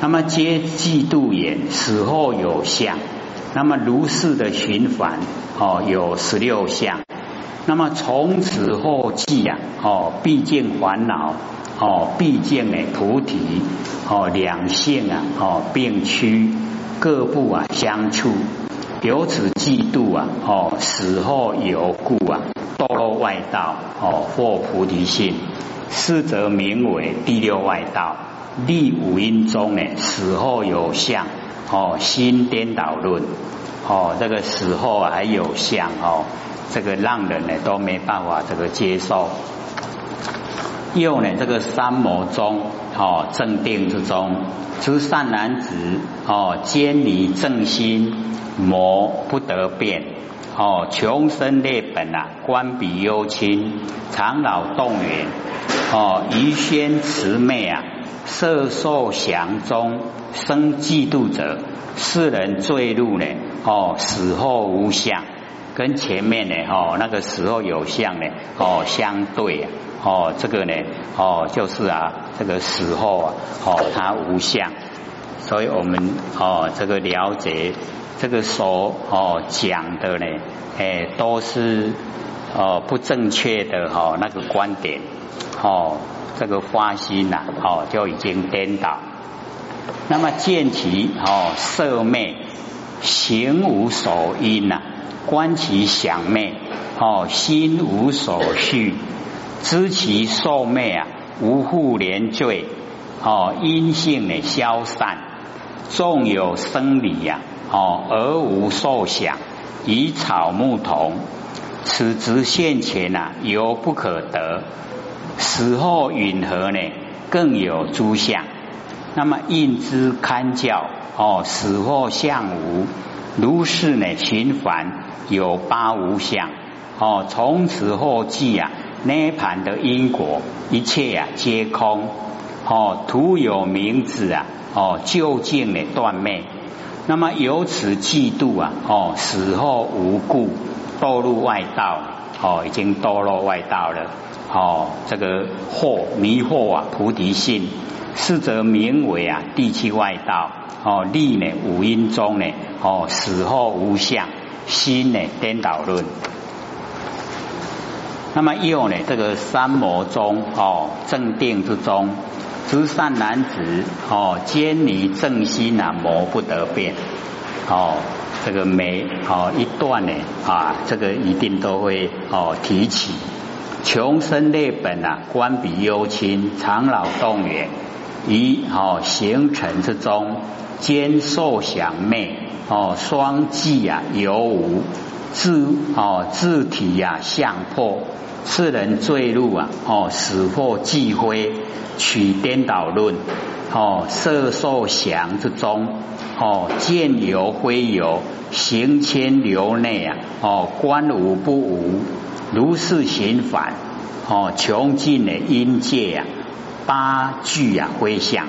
那么皆嫉妒也，死后有相。那么如是的循环哦，有十六相。那么从此后继啊哦，毕竟烦恼哦，毕竟呢菩提哦，两性啊哦并趋，各部啊相处。由此嫉妒啊哦，死后有故啊，堕落外道哦，或菩提心，是则名为第六外道。立五阴中呢，死后有相哦，心颠倒论哦，这个死后还有相哦，这个让人呢都没办法这个接受。又呢，这个三摩中哦，正定之中，知善男子哦，坚离正心，魔不得变哦，穷生劣本啊，官比幽亲，长老动员哦，宜宣慈媚啊。色受降中生嫉妒者，世人坠入呢？哦，死后无相，跟前面呢？哦，那个时候有相呢？哦，相对啊，哦，这个呢？哦，就是啊，这个死后啊，哦，它无相，所以我们哦，这个了解这个所哦讲的呢，哎，都是哦不正确的哈那个观点哦。这个花心呐，哦，就已经颠倒。那么见其哦色昧，行无所因呐，观其想昧，哦心无所续，知其受昧啊，无复连罪，哦阴性的消散，纵有生理呀，哦而无受想，以草木同，此直现前呐，犹不可得。死后允和呢，更有诸相。那么应知堪教哦，死后相无，如是呢循环有八无相哦。从此后继啊，涅盘的因果一切啊皆空哦，徒有名字啊哦，究竟呢断灭。那么由此嫉妒啊哦，死后无故堕入外道哦，已经堕落外道了。哦，这个惑迷惑啊，菩提心，是则名为啊第七外道。哦，立呢五阴中呢，哦死后无相，心呢颠倒论。那么又呢，这个三摩中哦正定之中，诸善男子哦坚离正心啊，魔不得变。哦，这个每哦一段呢啊，这个一定都会哦提起。穷生劣本啊，官比幽亲，长老动员，于哦形成之中，兼受想昧哦双计啊犹无自哦自体呀相破，世人坠入啊哦死或忌灰，取颠倒论哦色受降之中哦见由非有，行迁流内啊哦观无不无。如是行反哦，穷尽的阴界啊，八句啊回向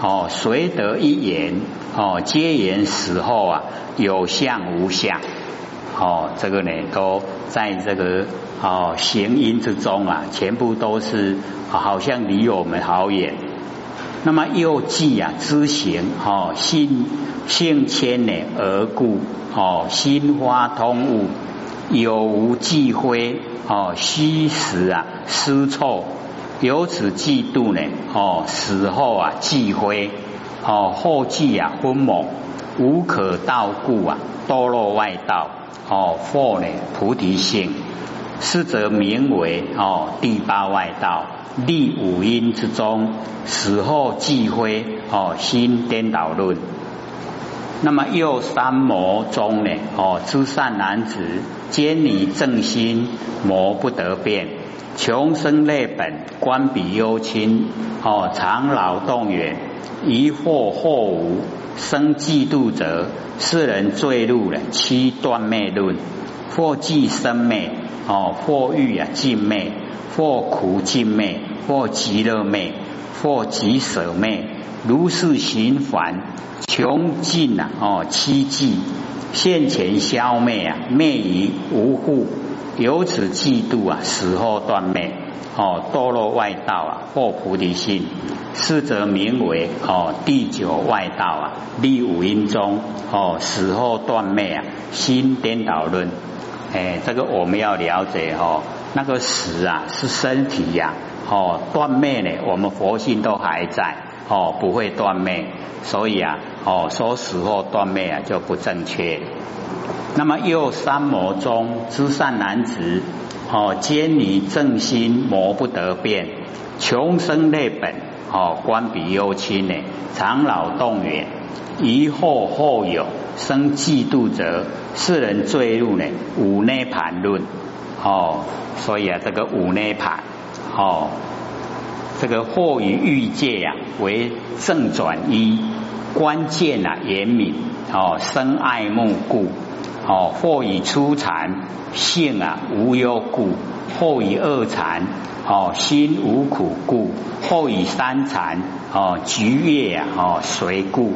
哦，随得一言哦，皆言死后啊有相无相哦，这个呢都在这个哦行因之中啊，全部都是好像离我们好远。那么又记啊知行哦，心性迁呢而故哦，心花通悟。有无忌讳哦，虚实啊，失臭，由此嫉妒呢哦，死后啊忌讳哦，后继啊昏猛，无可道故啊，堕落外道哦，或呢菩提心，是则名为哦第八外道，立五阴之中，死后忌讳哦，心颠倒论。那么又三魔中呢？哦，诸善男子兼离正心，魔不得变，穷生劣本，官比幽亲，哦，常劳动远，疑惑或无，生嫉妒者，世人坠入了七断灭论，或即生灭，哦，或欲啊尽灭，或苦尽灭，或极乐灭，或极舍灭，如是循环。穷尽啊，哦，七计现前消灭啊，灭于无护，由此嫉妒啊，死后断灭，哦堕落外道啊，或菩提心，是则名为哦第九外道啊，立五阴中哦死后断灭啊，心颠倒论。哎，这个我们要了解哦，那个死啊是身体呀，哦断灭呢，我们佛性都还在哦，不会断灭，所以啊哦说死后断灭啊就不正确。那么右三魔中知善男子，哦，坚离正心魔不得变，穷生类本，哦，官比幽亲呢，长老动员，疑惑后有生嫉妒者，世人坠入呢五内盘论，哦，所以啊，这个五内盘，哦，这个祸与欲界呀为正转一，关键啊严明，哦，深爱慕故。哦，或以初禅性啊无忧故；或以二禅哦心无苦故；或以三禅哦橘月啊哦随故；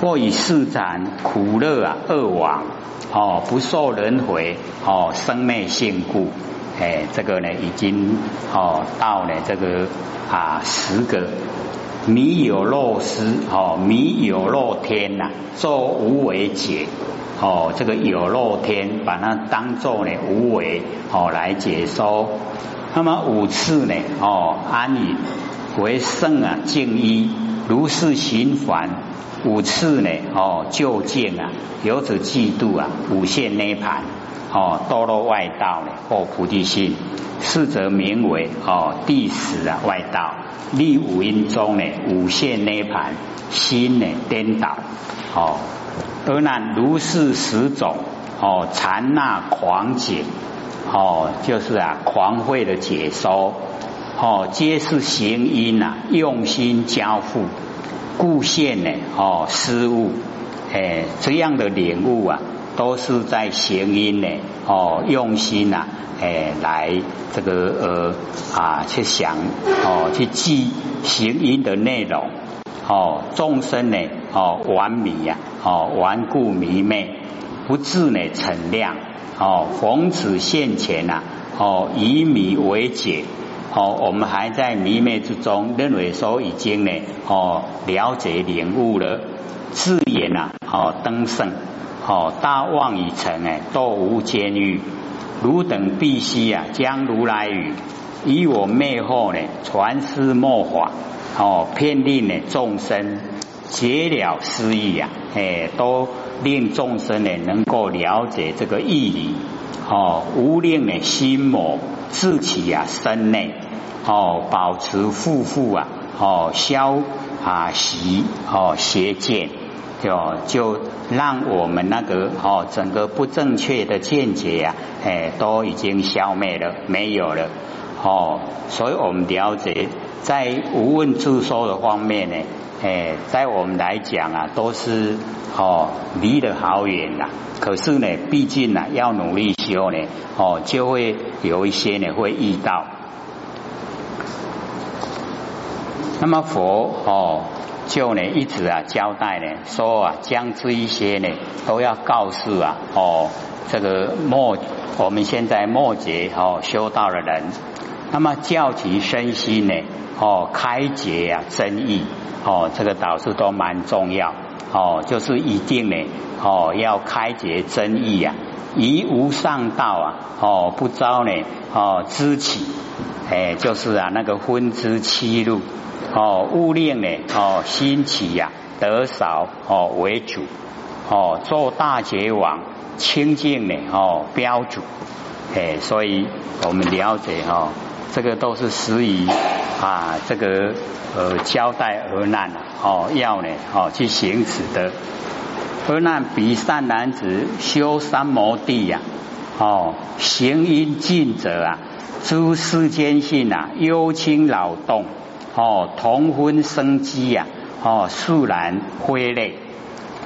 或以四禅苦乐啊二往哦不受轮回哦生灭性故。哎，这个呢已经哦到了这个啊十个迷有肉丝哦迷有肉天呐，作无为解。哦，这个有漏天，把它当作呢无为哦来解说。那么五次呢，哦安隐为圣啊静一，如是循环五次呢，哦就近啊，由此嫉妒啊，五现涅盘哦堕落外道呢，或菩提心，是则名为哦第十啊外道，立五阴中呢，五现涅盘心呢颠倒哦。而那如是十种哦，禅那狂解哦，就是啊狂慧的解说哦，皆是行因呐，用心交付，故现呢哦失误哎，这样的领悟啊，都是在行因呢哦，用心呐哎来这个呃啊去想哦去记行因的内容。哦，众生呢，哦，顽迷呀，哦，顽固迷昧，不自呢逞亮，哦，逢此现前呐，哦，以迷为解，哦，我们还在迷昧之中，认为说已经呢，哦，了解领悟了，自言呐，哦，登圣，哦，大妄已成哎，堕无监狱，汝等必须啊，将如来语以我灭后呢，传师末法。哦，遍令呢众生解了失意呀，哎，都令众生呢能够了解这个义理。哦，无令呢心魔自起啊身内，哦，保持富富啊，哦，消啊习哦邪见，就就让我们那个哦整个不正确的见解呀，哎，都已经消灭了，没有了。哦，所以我们了解。在无问自说的方面呢，哎，在我们来讲啊，都是哦离得好远啦。可是呢，毕竟呢，要努力修呢，哦，就会有一些呢会遇到。那么佛哦，就呢一直啊交代呢，说啊，将这一些呢都要告诉啊，哦，这个末我们现在末节哦修道的人，那么教其身心呢。哦，开解呀，真义哦，这个导师都蛮重要哦，就是一定呢哦，要开解真义呀，以无上道啊哦，不招呢哦，知起哎，就是啊那个分之七路哦，勿令呢哦，心起呀，得少哦为主哦，做大觉王清净呢哦标主哎，所以我们了解哈。这个都是始于啊，这个呃交代而难哦，要呢哦去行此的。而难比善男子修三摩地呀，哦行因尽者啊，诸世间性啊，忧轻劳动哦，同婚生机呀，哦肃然挥泪，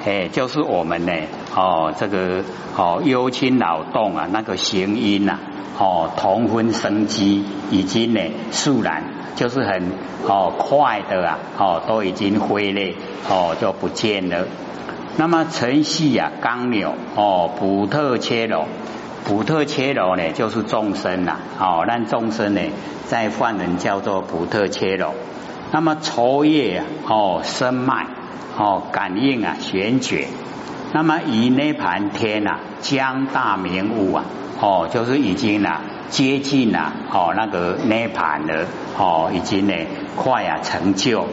哎，就是我们呢哦这个哦忧轻劳动啊，那个行音呐。哦，同分生机已经呢，肃然就是很哦快的啊，哦都已经挥泪哦就不见了。那么晨曦啊，刚扭哦，普特切罗，普特切罗呢，就是众生呐，哦，让众生呢，在梵文叫做普特切罗。那么抽叶啊，哦，生脉，哦，感应啊，玄觉。那么以涅盘天啊，将大明悟啊，哦，就是已经啊接近啊，哦，那个涅盘了，哦，已经呢快啊成就。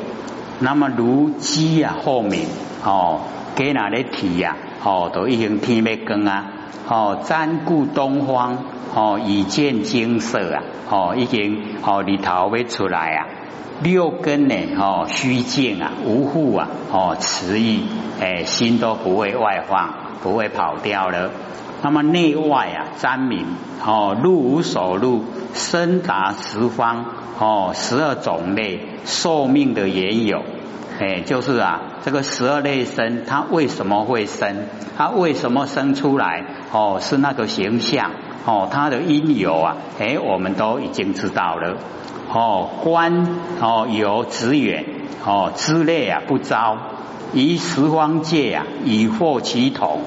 那么如鸡啊，后面哦，给哪里提呀？哦，都已经天没光啊！哦，瞻顾东方，哦，已见金色啊！哦，已经哦，里头会出来啊！六根呢？哦，虚静啊，无护啊！哦，慈意，哎，心都不会外放，不会跑掉了。那么内外啊，瞻明哦，路无所路，深达十方哦，十二种类寿命的也有。哎，就是啊，这个十二类生，它为什么会生？它为什么生出来？哦，是那个形象哦，它的因由啊，哎，我们都已经知道了。哦，观哦有职远哦之类啊不招，于十方界啊以获其统。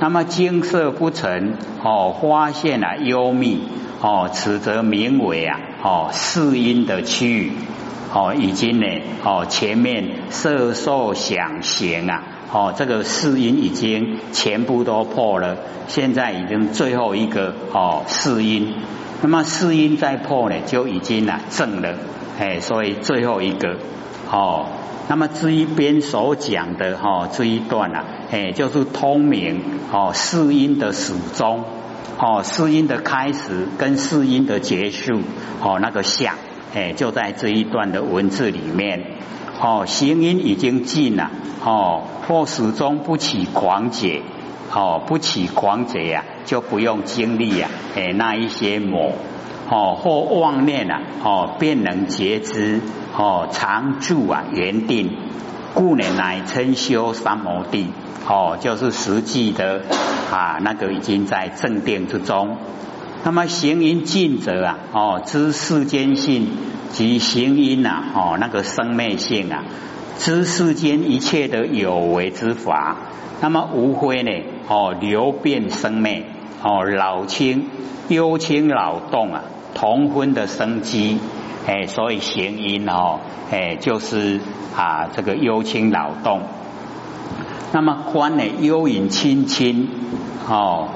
那么金色不成哦，发现了幽密哦，此则名为啊哦四音的区域。哦，已经呢，哦，前面色受想行啊，哦，这个四音已经全部都破了，现在已经最后一个哦四音，那么四音再破呢，就已经啊正了，哎，所以最后一个哦，那么这一边所讲的哈这一段啊，哎，就是通明哦四音的始终，哦四音的开始跟四音的结束，哦那个相。哎，就在这一段的文字里面，哦，行音已经尽了，哦，或始终不起狂解，哦，不起狂解呀，就不用经历呀，哎，那一些魔，哦，或妄念啊，哦，便能觉知，哦，常住啊，原定，故呢，乃称修三摩地，哦，就是实际的啊，那个已经在正定之中。那么行因尽者啊，哦，知世间性及行因呐，哦，那个生灭性啊，知世间一切的有为之法。那么无非呢，哦，流变生灭，哦，老轻、幽清、老动啊，同分的生机，哎，所以行因哦，哎，就是啊，这个幽清老动。那么观呢，幽隐清清，哦。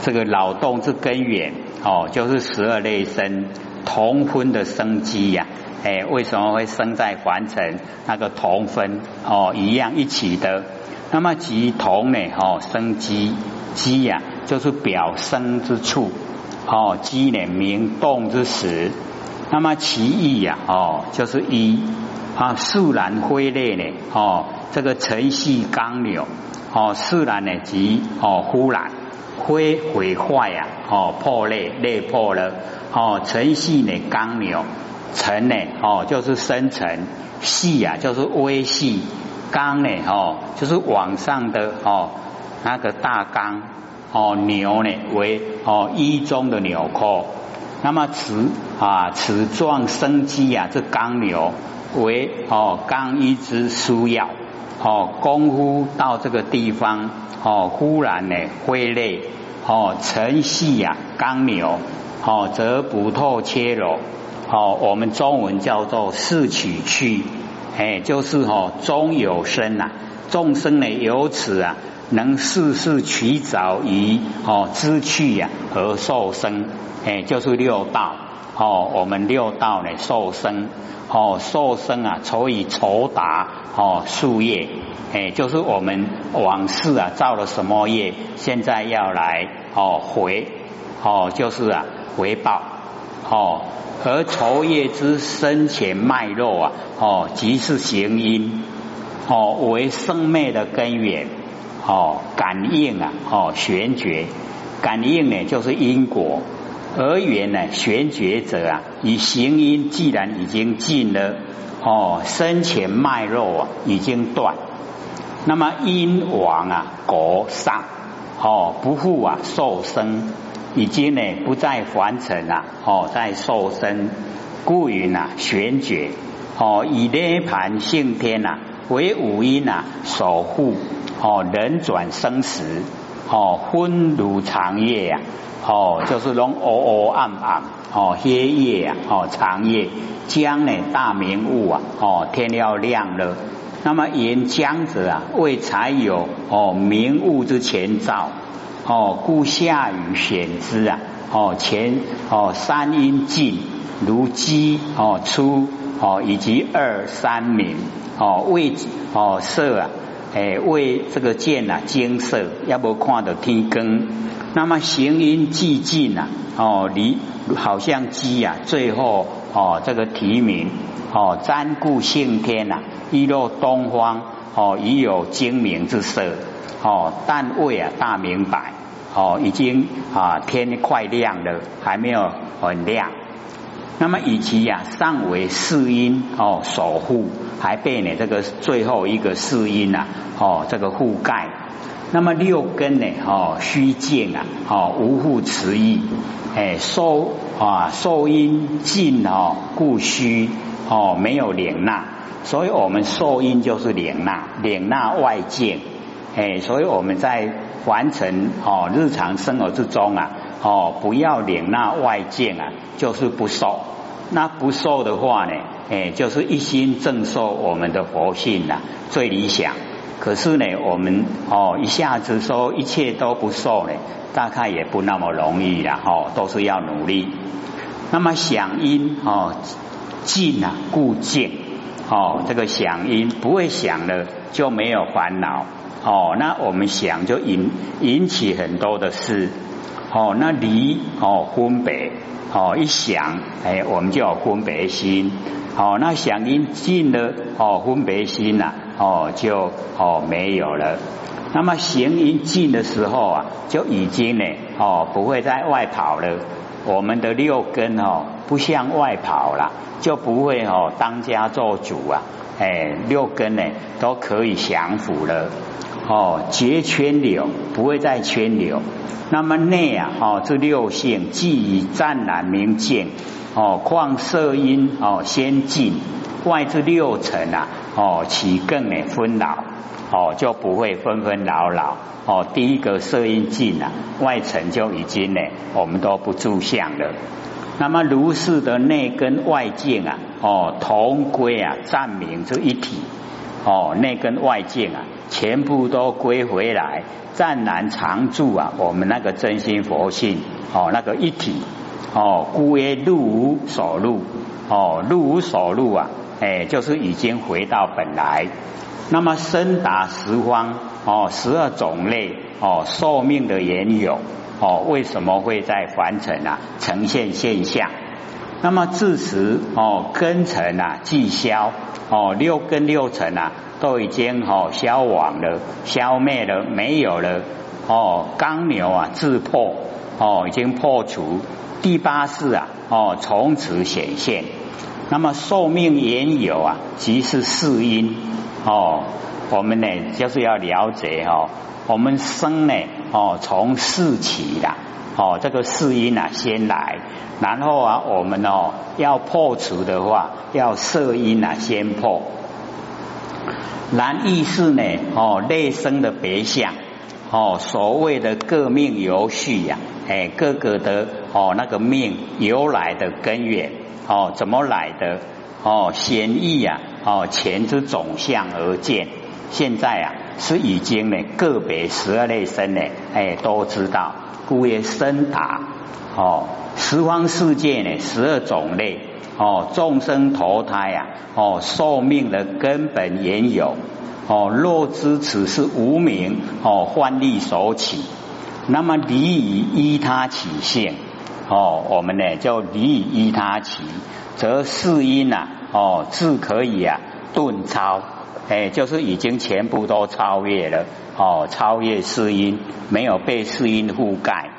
这个老动之根源哦，就是十二类生同分的生机呀。哎，为什么会生在凡尘？那个同分哦，一样一起的。那么即同呢？哦，生机机呀，就是表生之处哦，机呢明动之时。那么其意呀，哦，就是一啊，肃然灰裂呢？哦，这个尘系刚扭哦，肃然呢即哦，忽然。灰毁坏呀，哦，破裂裂破了，哦，尘细呢刚扭，成呢哦就是生成，细呀就是微细，刚呢哦就是往上的哦那个大刚，哦牛呢为哦一中的纽扣，那么此啊此状生机呀这刚牛为哦刚一之输药，哦功夫到这个地方。哦，忽然呢，挥泪哦，成细呀，刚扭哦，则不透切肉哦，我们中文叫做四取去，哎，就是哦，中有生呐，众生呢由此啊，能事事取早于哦知趣呀而受生，哎，就是六道。哦，我们六道呢受生。哦，受生啊，所以酬达哦树叶。哎，就是我们往事啊造了什么业，现在要来哦回哦，就是啊回报。哦，而愁业之生前脉络啊哦，即是行因哦，为生灭的根源哦，感应啊哦玄觉，感应呢就是因果，而缘呢玄觉者啊，以行因既然已经尽了哦，生前脉络啊已经断。那么因王啊，国上哦，不复啊受生，已经呢不再凡尘啊，哦在受身，故云啊玄觉哦，以涅盘性天呐为五因呐守护哦人转生死，哦，昏如长夜呀，哦，就是拢乌乌暗暗，哦，黑夜呀，哦，长夜，江呢大明雾啊，哦，天要亮了。那么沿江者啊，为才有哦明雾之前兆，哦，故下雨显之啊，哦，前哦三阴尽，如鸡哦出哦以及二三明哦为哦色啊。哎，为这个见啊，金色，要不看到天光。那么行阴寂静啊，哦，离好像鸡啊，最后哦，这个提名哦，瞻顾性天呐，一落东方哦，已有精明之色哦，但未啊大明白哦，已经啊天快亮了，还没有很亮。那么以及呀，上为四音哦守护，还被呢这个最后一个四音呐哦这个覆盖。那么六根呢哦虚静啊哦无复持意，哎受啊受音静哦故虚哦没有连纳，所以我们受音就是领纳领纳外境，哎所以我们在完成哦日常生活之中啊。哦，不要领纳外境啊，就是不受。那不受的话呢，哎，就是一心正受我们的佛性呐，最理想。可是呢，我们哦一下子说一切都不受呢，大概也不那么容易啦。哦，都是要努力。那么响音哦，静啊，固静哦，这个响音不会响了就没有烦恼哦。那我们想就引引起很多的事。哦，那离哦分别哦一想，哎，我们就有分别心。哦，那响音尽了，哦分别心呐，哦就哦没有了。那么行音尽的时候啊，就已经呢，哦不会在外跑了。我们的六根哦不向外跑了，就不会哦当家做主啊。哎，六根呢都可以降服了。哦，结圈流不会再圈流。那么内啊，哦，这六性既以湛然明见，哦，况色音哦先进，外这六层啊，哦，起更呢纷扰，哦，就不会纷纷扰扰。哦，第一个色音尽啊，外层就已经呢，我们都不住相了。那么如是的内跟外境啊，哦，同归啊，暂明这一体。哦，内跟外境啊。全部都归回来，湛然常住啊！我们那个真心佛性哦，那个一体哦，故曰入无所入哦，入无所入啊！哎，就是已经回到本来。那么深达十方哦，十二种类哦，寿命的缘由哦，为什么会在凡尘啊呈现现象？那么自此哦，根尘啊即消哦，六根六尘啊。都已经哦消亡了，消灭了，没有了哦。刚牛啊自破哦，已经破除。第八世啊哦，从此显现。那么寿命原有啊，即是四因哦。我们呢就是要了解哦，我们生呢哦从四起的哦，这个四因啊先来，然后啊我们哦要破除的话，要色因啊先破。然意是呢，哦，内生的别相，哦，所谓的各命由序呀，哎，各个的哦那个命由来的根源，哦，怎么来的？哦，显义啊，哦，前之总相而见。现在啊，是已经呢，个别十二类生呢，哎，都知道，故曰生达。哦，十方世界呢，十二种类。哦，众生投胎呀，哦，寿命的根本原有，哦，若知此是无名，哦，幻力所起，那么离以依他起性，哦，我们呢就离依他起，则世因呐，哦，自可以啊顿超，哎，就是已经全部都超越了，哦，超越世因，没有被世因覆盖，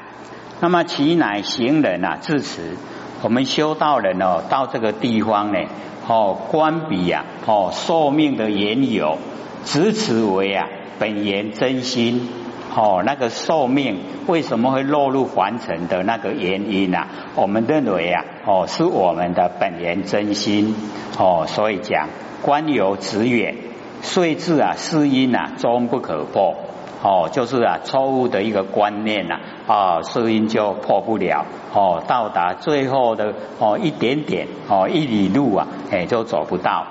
那么其乃行人啊，至此。我们修道人哦，到这个地方呢，哦，观彼呀，哦，寿命的缘由，执此为啊，本源真心，哦，那个寿命为什么会落入凡尘的那个原因啊？我们认为啊，哦，是我们的本源真心，哦，所以讲观有直远，遂至啊，是因啊，终不可破，哦，就是啊错误的一个观念呐啊，色因就破不了哦，到达最后的哦一点点哦一里路啊，哎就走不到。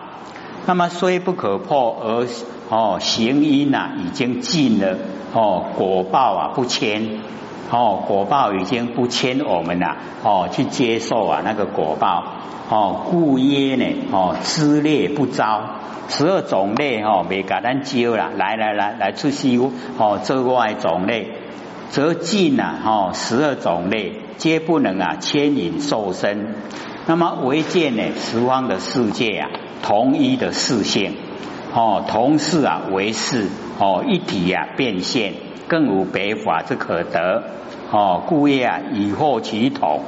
那么虽不可破，而哦行因呐已经尽了哦果报啊不迁哦果报已经不迁我们了哦去接受啊那个果报哦故耶呢哦知劣不招十二种类哦没给咱教了来来来来出西屋哦这外种类则尽呐哦十二种类皆不能啊牵引受身。那么唯见呢十方的世界啊同一的视线哦同事啊为是哦一体啊变现更无别法之可得哦故业啊以后其统。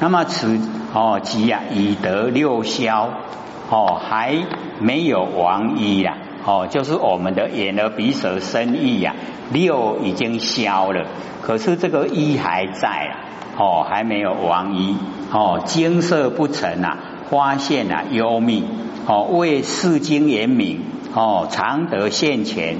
那么此哦即啊以得六消哦还没有亡一呀哦就是我们的眼耳鼻舌身意呀六已经消了，可是这个一还在啊哦还没有亡一哦金色不成啊发现啊幽密哦为世经言明哦常得现前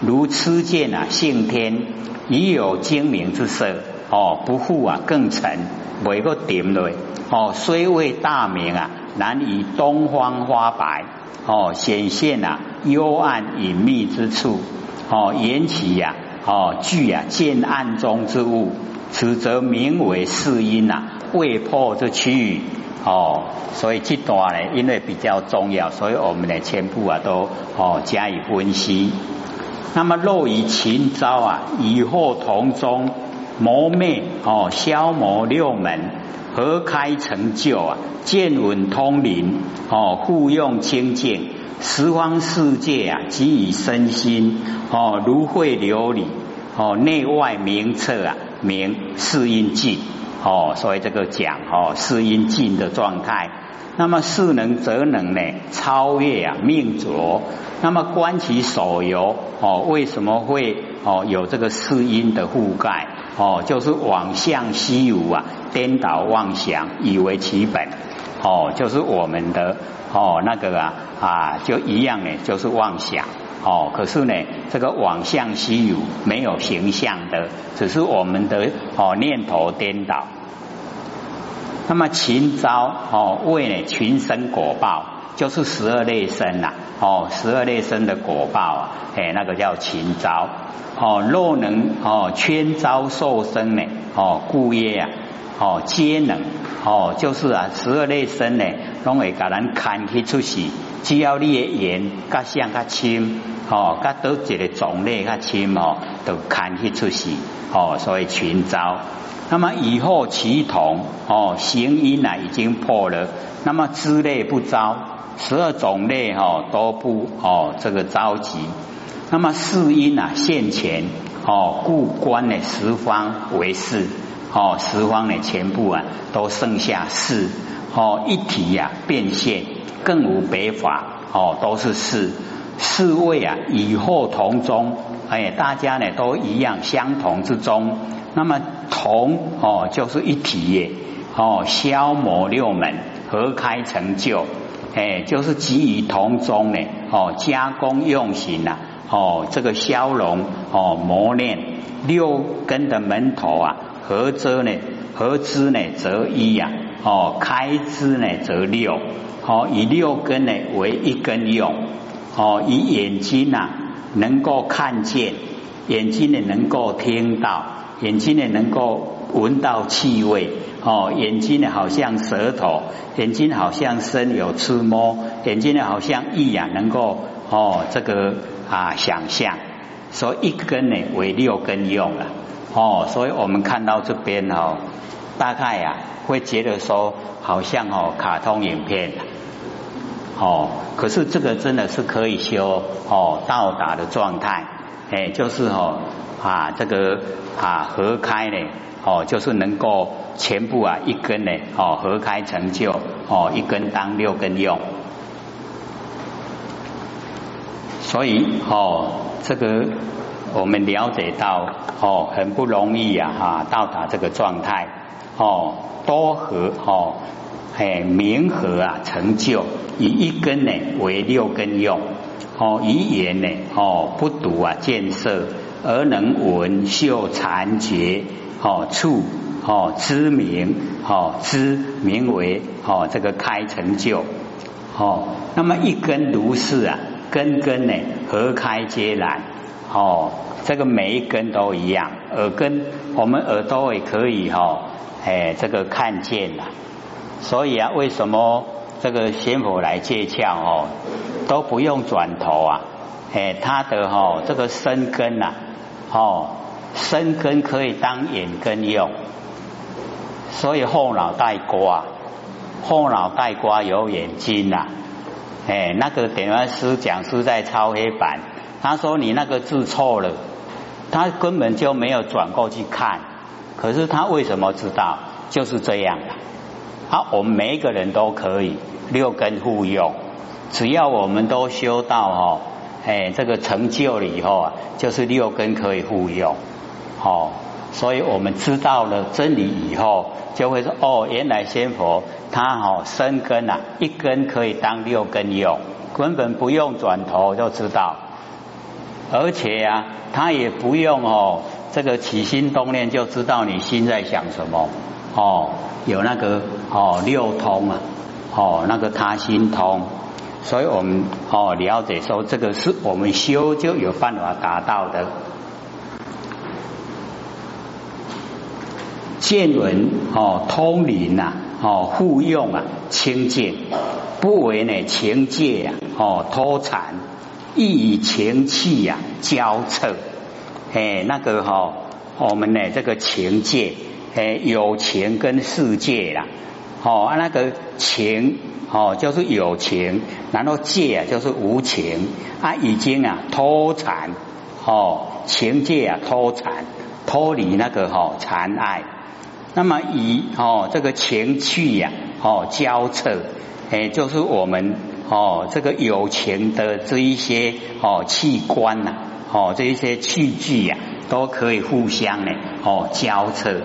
如痴见啊性天已有精明之色哦不复啊更沉每个点类哦虽为大明啊难以东方花白哦显现啊幽暗隐秘之处哦引起呀哦具啊见暗中之物此则名为世因呐未破之区域哦所以这段呢因为比较重要所以我们呢全部啊都哦加以分析。那么若以勤招啊以后同中磨灭哦，消磨六门，合开成就啊，见闻通灵哦，互用清净，十方世界啊，即以身心哦，如慧琉璃哦，内外明澈啊，明四因尽哦，所以这个讲哦，是因尽的状态。那么势能则能呢，超越啊命浊。那么观其所由哦，为什么会哦有这个世因的覆盖？哦，就是妄相虚无啊，颠倒妄想，以为其本。哦，就是我们的哦那个啊啊，就一样呢，就是妄想。哦，可是呢，这个妄相虚无没有形象的，只是我们的哦念头颠倒。那么勤招哦，为呢群生果报，就是十二类生呐。哦，十二类生的果报啊，哎，那个叫勤招。哦，若能哦圈招受生呢，哦故业啊，哦皆能哦，就是啊十二类生呢，拢会甲咱看去出世，只要你的缘甲相较亲，哦甲多一个种类较亲哦，都看去出世哦，所以群招。那么以后其同哦行因啊已经破了，那么之类不招，十二种类哈都不哦这个着急。那么四因啊现前哦，故观呢十方为四哦，十方呢全部啊都剩下四哦一体呀变现，更无别法哦，都是四四位啊以后同宗哎，大家呢都一样相同之中，那么同哦就是一体耶哦，消磨六门合开成就哎，就是集于同中呢哦，加工用行呐。哦，这个消融哦磨练六根的门头啊，合之呢合之呢则一呀，哦开之呢则六，哦以六根呢为一根用，哦以眼睛呐能够看见，眼睛呢能够听到，眼睛呢能够闻到气味，哦眼睛呢好像舌头，眼睛好像身有触摸，眼睛呢好像意呀能够哦这个。啊，想象，所以一根呢为六根用了哦，所以我们看到这边哦，大概呀会觉得说好像哦卡通影片哦，可是这个真的是可以修哦到达的状态，哎，就是哦啊这个啊合开呢哦，就是能够全部啊一根呢哦合开成就哦一根当六根用。所以哦，这个我们了解到哦，很不容易啊哈，到达这个状态哦，多合哦，哎明合啊成就，以一根呢为六根用哦，语言呢哦不读啊见色而能闻嗅残觉哦触哦知名哦知名为哦这个开成就哦，那么一根如是啊，根根呢合开皆然哦，这个每一根都一样，耳根我们耳朵也可以哈哎这个看见了，所以啊为什么？这个仙佛来借窍哦，都不用转头啊，哎，他的哈这个生根呐，哦，生根可以当眼根用，所以后脑袋瓜，后脑袋瓜有眼睛呐，哎，那个点完师讲师在抄黑板，他说你那个字错了，他根本就没有转过去看，可是他为什么知道？就是这样的。好，我们每一个人都可以六根互用，只要我们都修到哈，哎，这个成就了以后啊，就是六根可以互用，哦，所以我们知道了真理以后，就会说哦，原来仙佛他哈生根啊，一根可以当六根用，根本不用转头就知道，而且啊，他也不用哦，这个起心动念就知道你心在想什么。哦，有那个哦六通啊，哦那个他心通，所以我们哦了解说这个是我们修就有办法达到的。见闻哦通灵呐，哦互用啊清净，不为呢情界呀哦脱产，亦以情气呀交彻，哎那个哈我们呢这个情界。诶，有情跟世界啦，哦，那个情哦就是有情，然后界啊就是无情。啊，已经啊脱产哦，情界啊脱产，脱离那个哈残爱，那么以哦这个情趣呀哦交彻，诶，就是我们哦这个有情的这一些哦器官呐，哦这一些器具呀都可以互相呢哦交彻。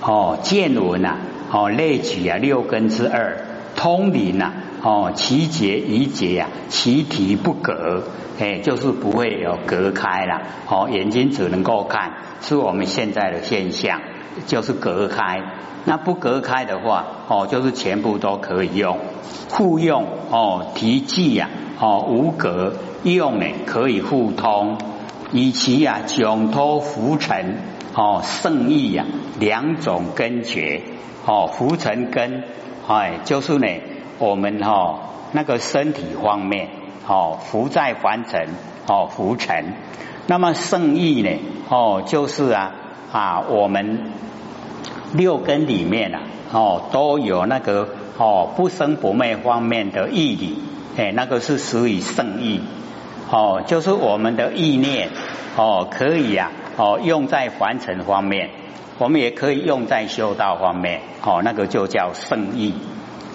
哦，见闻呐，哦，列举啊，六根之二，通灵呐，哦，其结一结呀，其体不隔，哎，就是不会有隔开了，哦，眼睛只能够看，是我们现在的现象，就是隔开。那不隔开的话，哦，就是全部都可以用，互用，哦，提记呀，哦，无隔用呢，可以互通，以其呀，窘脱浮沉。哦，圣意呀，两种根觉，哦，浮尘根，哎，就是呢，我们哈那个身体方面，哦，浮在凡尘，哦，浮尘。那么圣意呢，哦，就是啊啊，我们六根里面啊，哦，都有那个哦不生不灭方面的义理，哎，那个是属于圣意，哦，就是我们的意念，哦，可以呀。哦，用在凡尘方面，我们也可以用在修道方面。哦，那个就叫圣意。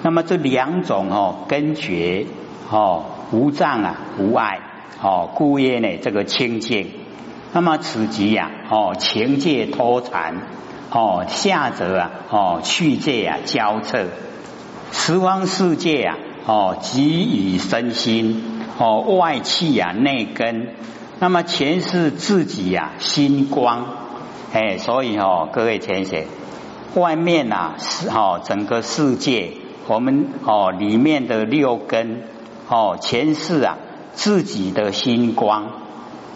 那么这两种哦，根觉哦，无障啊，无碍哦，故曰呢，这个清净。那么此即呀，哦，情界脱残哦，下则啊，哦，去界啊，交彻十方世界啊，哦，即以身心哦，外气啊，内根。那么前世自己呀，心光，哎，所以哦，各位前贤，外面呐是哦，整个世界，我们哦里面的六根哦，前世啊自己的心光。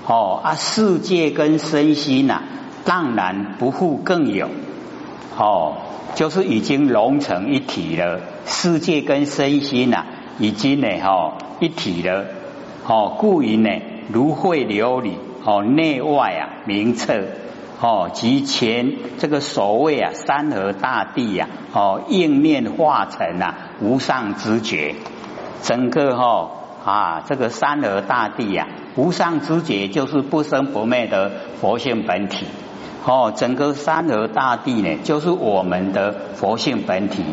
哦啊，世界跟身心呐，当然不复更有。哦，就是已经融成一体了，世界跟身心呐，已经呢哈一体了，哦，故于呢。如会琉璃哦，内外啊明澈哦，及前这个所谓啊山河大地呀哦，应念化成啊无上之觉，整个哈啊这个山河大地呀，无上之觉就是不生不灭的佛性本体哦，整个山河大地呢，就是我们的佛性本体。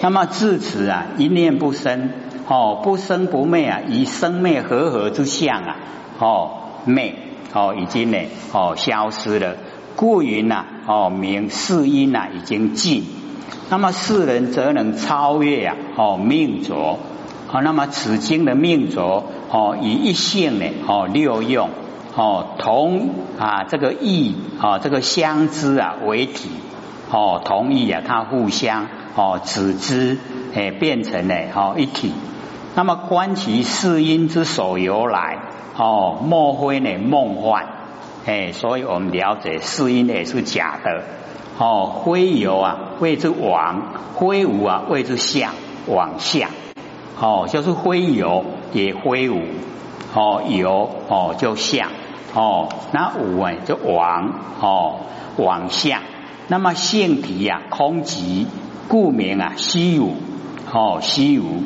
那么至此啊，一念不生哦，不生不灭啊，以生灭和合之相啊。哦，灭哦，已经呢哦消失了。故云呐哦，名世因呐已经尽。那么世人则能超越呀哦命浊。哦，那么此经的命浊哦以一性呢哦六用哦同啊这个意啊这个相知啊为体哦同意啊它互相哦指之诶变成呢哦一体。那么观其四因之所由来哦莫非呢？梦幻。哎，所以我们了解四因也是假的。哦非有啊谓之往非无啊谓之相往相。哦就是非有也非无哦有哦就相。哦那无哎就往哦往相。那么性体呀空寂故名啊虚无哦虚无。